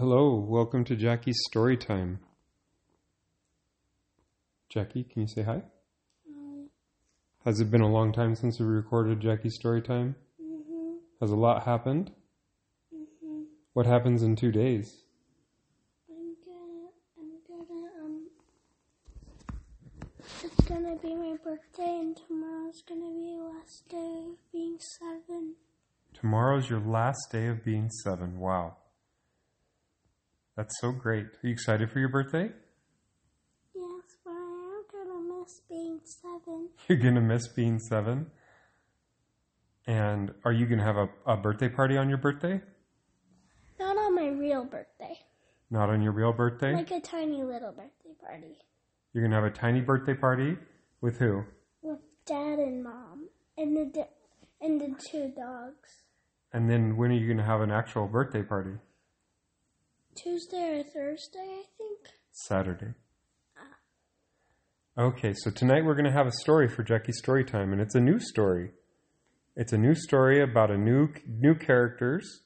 Hello, welcome to Jackie's Story Time. Jackie, can you say hi? Has it been a long time since we recorded Jackie's Story Time? Mm-hmm. Has a lot happened? Mm-hmm. What happens in two days? I'm gonna, I'm gonna, um, it's gonna be my birthday and tomorrow's gonna be the last day of being seven. Tomorrow's your last day of being seven. Wow. That's so great. Are you excited for your birthday? Yes, but I am gonna miss being seven. You're to miss being seven? And are you to have a, a birthday party on your birthday? Not on my real birthday. Not on your real birthday? Like a tiny little birthday party. You're to have a tiny birthday party with who? With dad and mom. And the, and the two dogs. And then when are you to have an actual birthday party? Tuesday or Thursday, I think. Saturday. Uh-huh. Okay, so tonight we're going to have a story for Jackie's story time, and it's a new story. It's a new story about a new new characters.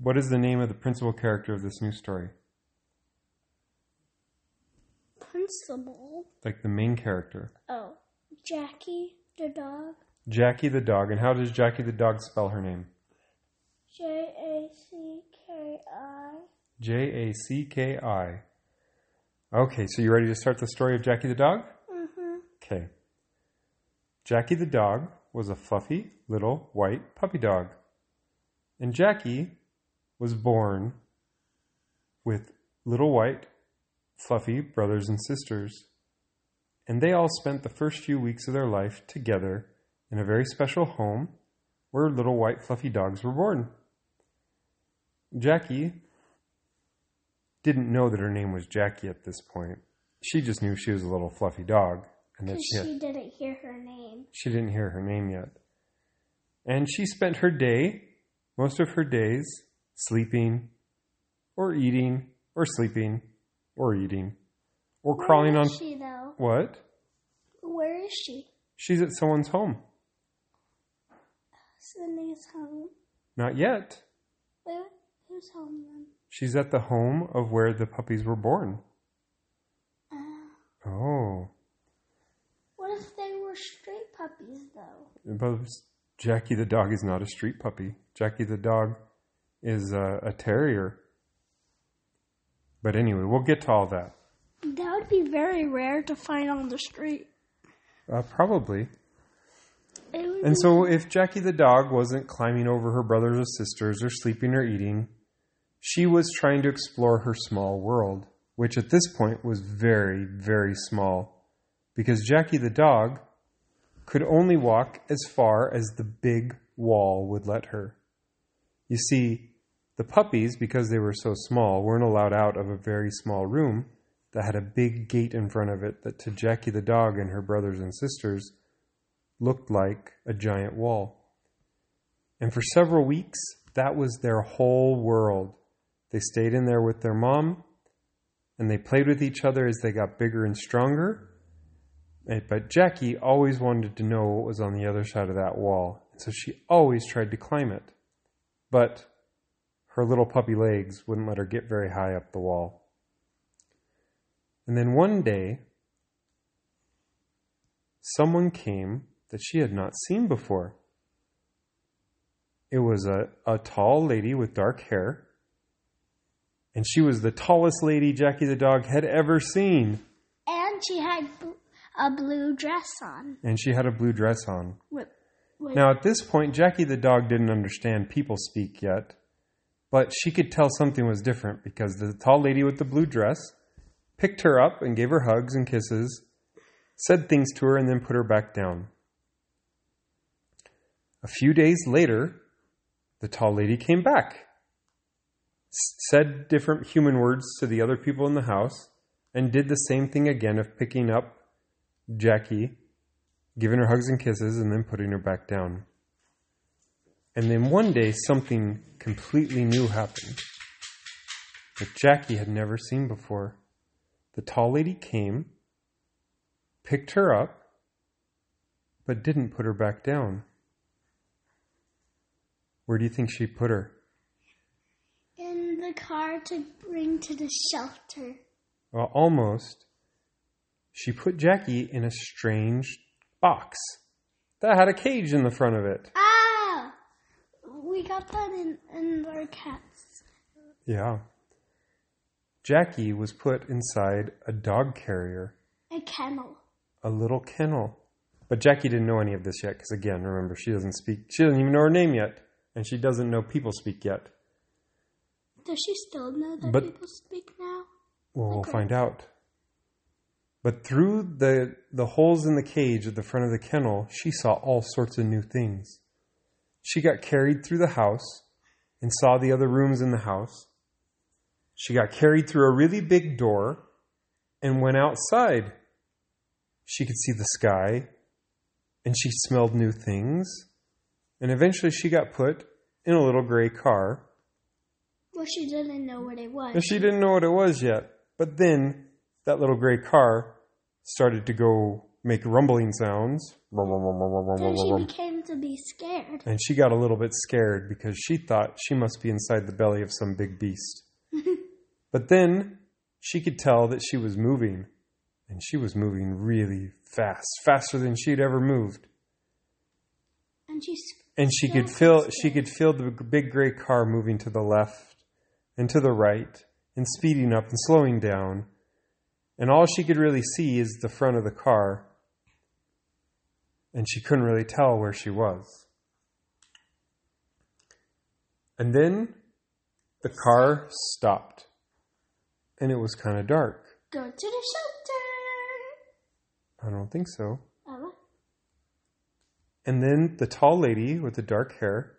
What is the name of the principal character of this new story? Principal. Like the main character, Oh, Jacki the dog. Jacki the dog. And how does Jacki the dog spell her name? J A C K I. J A C K I. Okay, so you ready to start the story of Jacki the dog? Mm-hmm. Okay. Jacki the dog was a fluffy little white puppy dog. And Jackie was born with little white fluffy brothers and sisters. And they all spent the first few weeks of their life together in a very special home where little white fluffy dogs were born. Jackie didn't know that her name was Jackie at this point. She just knew she was a little fluffy dog and that she had, she didn't hear her name. she didn't hear her name yet. And she spent her day, most of her days, sleeping or eating or sleeping or eating or crawling Where on she though? what? Where is she? She's at someone's home. Sydney's home. Not yet. Where? Who's home then? She's at the home of where the puppies were born. Uh, Oh. what if they were street puppies though? But Jacki the dog is not a street puppy. Jacki the dog is a, a terrier. But anyway, we'll get to all that. That would be very rare to find on the street. Uh, probably. And so, if Jacki the dog wasn't climbing over her brothers or sisters or sleeping or eating, she was trying to explore her small world, which at this point was very, very small. Because Jacki the dog could only walk as far as the big wall would let her. You see, the puppies, because they were so small, weren't allowed out of a very small room that had a big gate in front of it that to Jacki the dog and her brothers and sisters looked like a giant wall. And for several weeks, that was their whole world. They stayed in there with their mom and they played with each other as they got bigger and stronger. Eh, But Jackie always wanted to know what was on the other side of that wall. And so she always tried to climb it. But her little puppy legs wouldn't let her get very high up the wall. And then one day, someone came that she had not seen before. It was a, a tall lady with dark hair, and she was the tallest lady Jacki the dog had ever seen. and she had a blue dress on. And she had a blue dress on. With, with Now, at this point, Jacki the dog didn't understand people speak yet, but she could tell something was different because the tall lady with the blue dress picked her up and gave her hugs and kisses, said things to her, and then put her back down. A few days later, the tall lady came back, said different human words to the other people in the house, and did the same thing again of picking up Jackie giving her hugs and kisses, and then putting her back down. And then one day, something completely new happened that Jackie had never seen before. The tall lady came, picked her up, but didn't put her back down. Where do you think she put her? In the the car to bring to the shelter. Well, almost. She put Jackie in a strange box that had a cage in the front of it. Ah! We got that in, in our cats. Yeah. Jackie was put inside a dog carrier, A kennel. a little kennel. But Jackie didn't know any of this yet, because again, remember, she doesn't speak, she doesn't even know her name yet, and she doesn't know people speak yet. Does she still know that But- people speak now? Well, we'll Okay. find out. But through the, the holes in the cage at the front of the kennel, she saw all sorts of new things. She got carried through the house and saw the other rooms in the house. She got carried through a really big door and went outside. She could see the sky and she smelled new things. And eventually she got put in a little gray car Well, she didn't know what it was. and she didn't know what it was yet. But then that little gray car started to go make rumbling sounds. Then she became to be scared. And she got a little bit scared because she thought she must be inside the belly of some big beast. but then she could tell that she was moving. And she was moving really fast, faster than she'd ever moved. And she And she could feel she could feel the big gray car moving to the left and to the right and speeding up and slowing down. And all she could really see is the front of the car. And she couldn't really tell where she was. And then the car stopped. And it was kind of dark. go to the shelter. I don't think so. Oh, And then the tall lady with the dark hair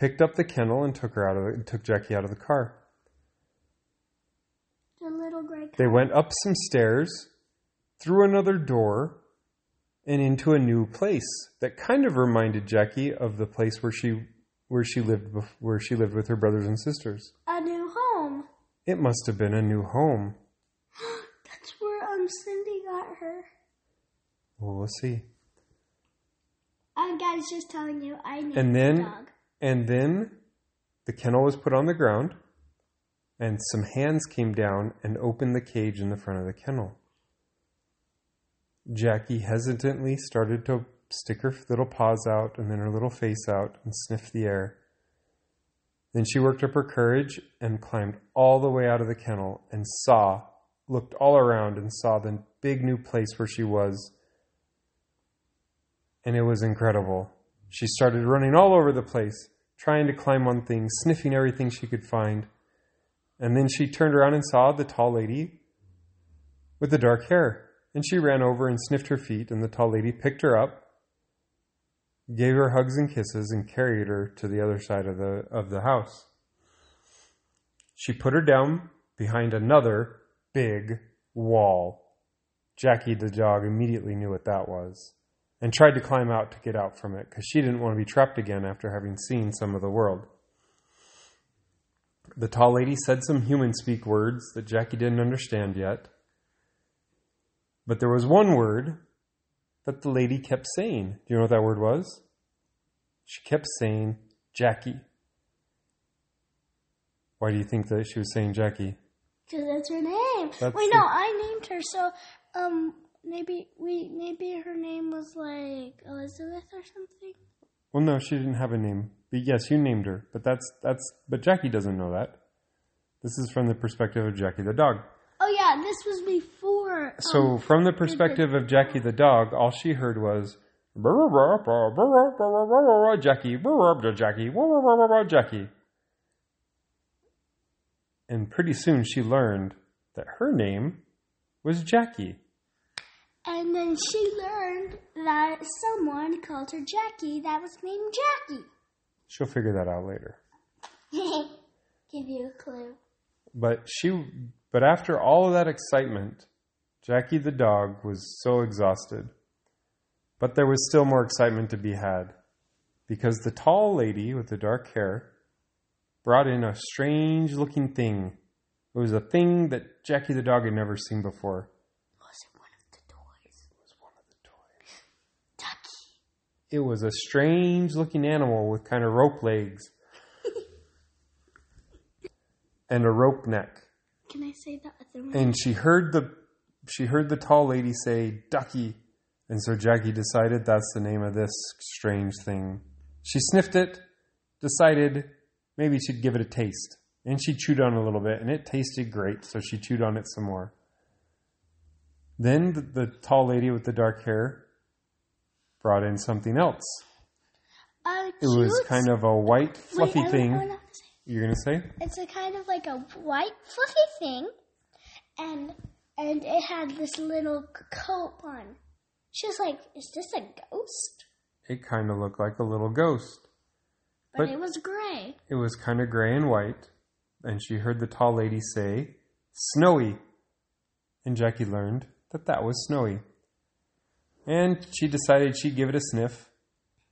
picked up the kennel and took her out of it took Jackie out of the car. the little gray car. They went up some stairs, through another door, and into a new place that kind of reminded Jackie of the place where she where she lived bef- where she lived with her brothers and sisters. A new home. It must have been a new home. That's where um Cindy got her. Well, we'll see. Um, guys, just telling you, I named And the then dog. And then the kennel was put on the ground and some hands came down and opened the cage in the front of the kennel. Jackie hesitantly started to stick her little paws out and then her little face out and sniff the air. Then she worked up her courage and climbed all the way out of the kennel and saw, looked all around and saw the big new place where she was. And it was incredible. She started running all over the place, trying to climb on things, sniffing everything she could find. And then she turned around and saw the tall lady with the dark hair. And she ran over and sniffed her feet, and the tall lady picked her up, gave her hugs and kisses, and carried her to the other side of the, of the house. She put her down behind another big wall. Jacki the dog immediately knew what that was and tried to climb out to get out from it because she didn't want to be trapped again after having seen some of the world. The tall lady said some human speak words that Jackie didn't understand yet. But there was one word that the lady kept saying. Do you know what that word was? She kept saying Jackie. Why do you think that she was saying Jackie? Because that's her name. That's Wait, the- no, I named her. So, um, maybe we maybe her name was like Elizabeth or something. Well, no, she didn't have a name. But yes, you named her. But that's that's. But Jackie doesn't know that. This is from the perspective of Jacki the dog. Oh yeah, this was before. So, um, from the perspective of Jacki the dog, all she heard was Jackie, Jackie, Jackie. And pretty soon she learned that her name was Jackie. And then she learned that someone called her Jackie that was named Jackie. She'll figure that out later. Give you a clue. But she but after all of that excitement, Jacki the dog was so exhausted. But there was still more excitement to be had because the tall lady with the dark hair brought in a strange looking thing. It was a thing that Jacki the dog had never seen before. Was it one of the toys? It was one of the toys. Ducky. It was a strange looking animal with kind of rope legs. and a rope neck. Can I say the other one? And she heard the she heard the tall lady say ducky, and so Jackie decided that's the name of this strange thing. She sniffed it, decided maybe she'd give it a taste, and she chewed on it a little bit, and it tasted great, so she chewed on it some more. Then the, the tall lady with the dark hair brought in something else. Uh, It was kind of a white, fluffy Wait, thing. You're gonna say? It's a kind of like a white fluffy thing, and and it had this little coat on. She was like, "Is this a ghost?" It kind of looked like a little ghost. But, But- it was gray. It was kind of gray and white, and she heard the tall lady say, Snowy. And Jackie learned that that was Snowy. And she decided she'd give it a sniff,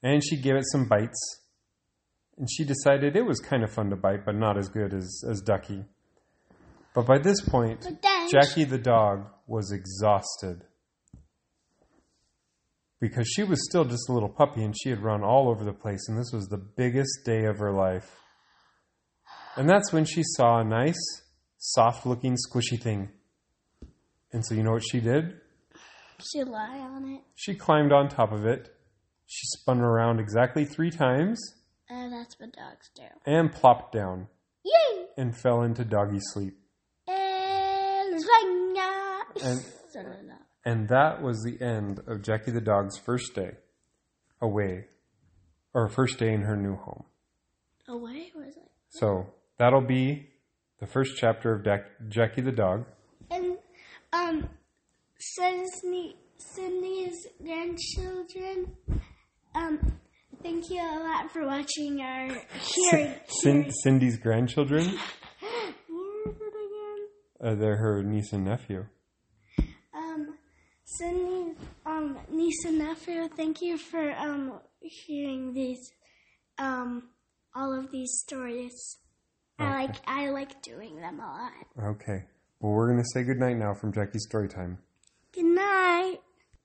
and she'd give it some bites. And she decided it was kind of fun to bite, but not as good as, as Ducky. But by this point, Jacki the dog was exhausted. Because she was still just a little puppy and she had run all over the place, and this was the biggest day of her life. And that's when she saw a nice, soft looking, squishy thing. And so, you know what she did? She lie on it, She climbed on top of it, she spun around exactly three times, and that's what dogs do. and plopped down Yay! and fell into doggy sleep. And Zwanga! And- So, no, no. And that was the end of Jacki the dog's first day away, or first day in her new home. Away was it? So that'll be the first chapter of Jack- Jacki the dog. And um, Cindy, Cindy's grandchildren. Um, thank you a lot for watching our hearing. Cin- Cindy's grandchildren, it again? uh, they're her niece and nephew. Um, Cindy's um niece and nephew. Thank you for um hearing these um all of these stories. I like I like doing them a lot. Okay. Well, we're going to say goodnight now from Jackie's Story Good night.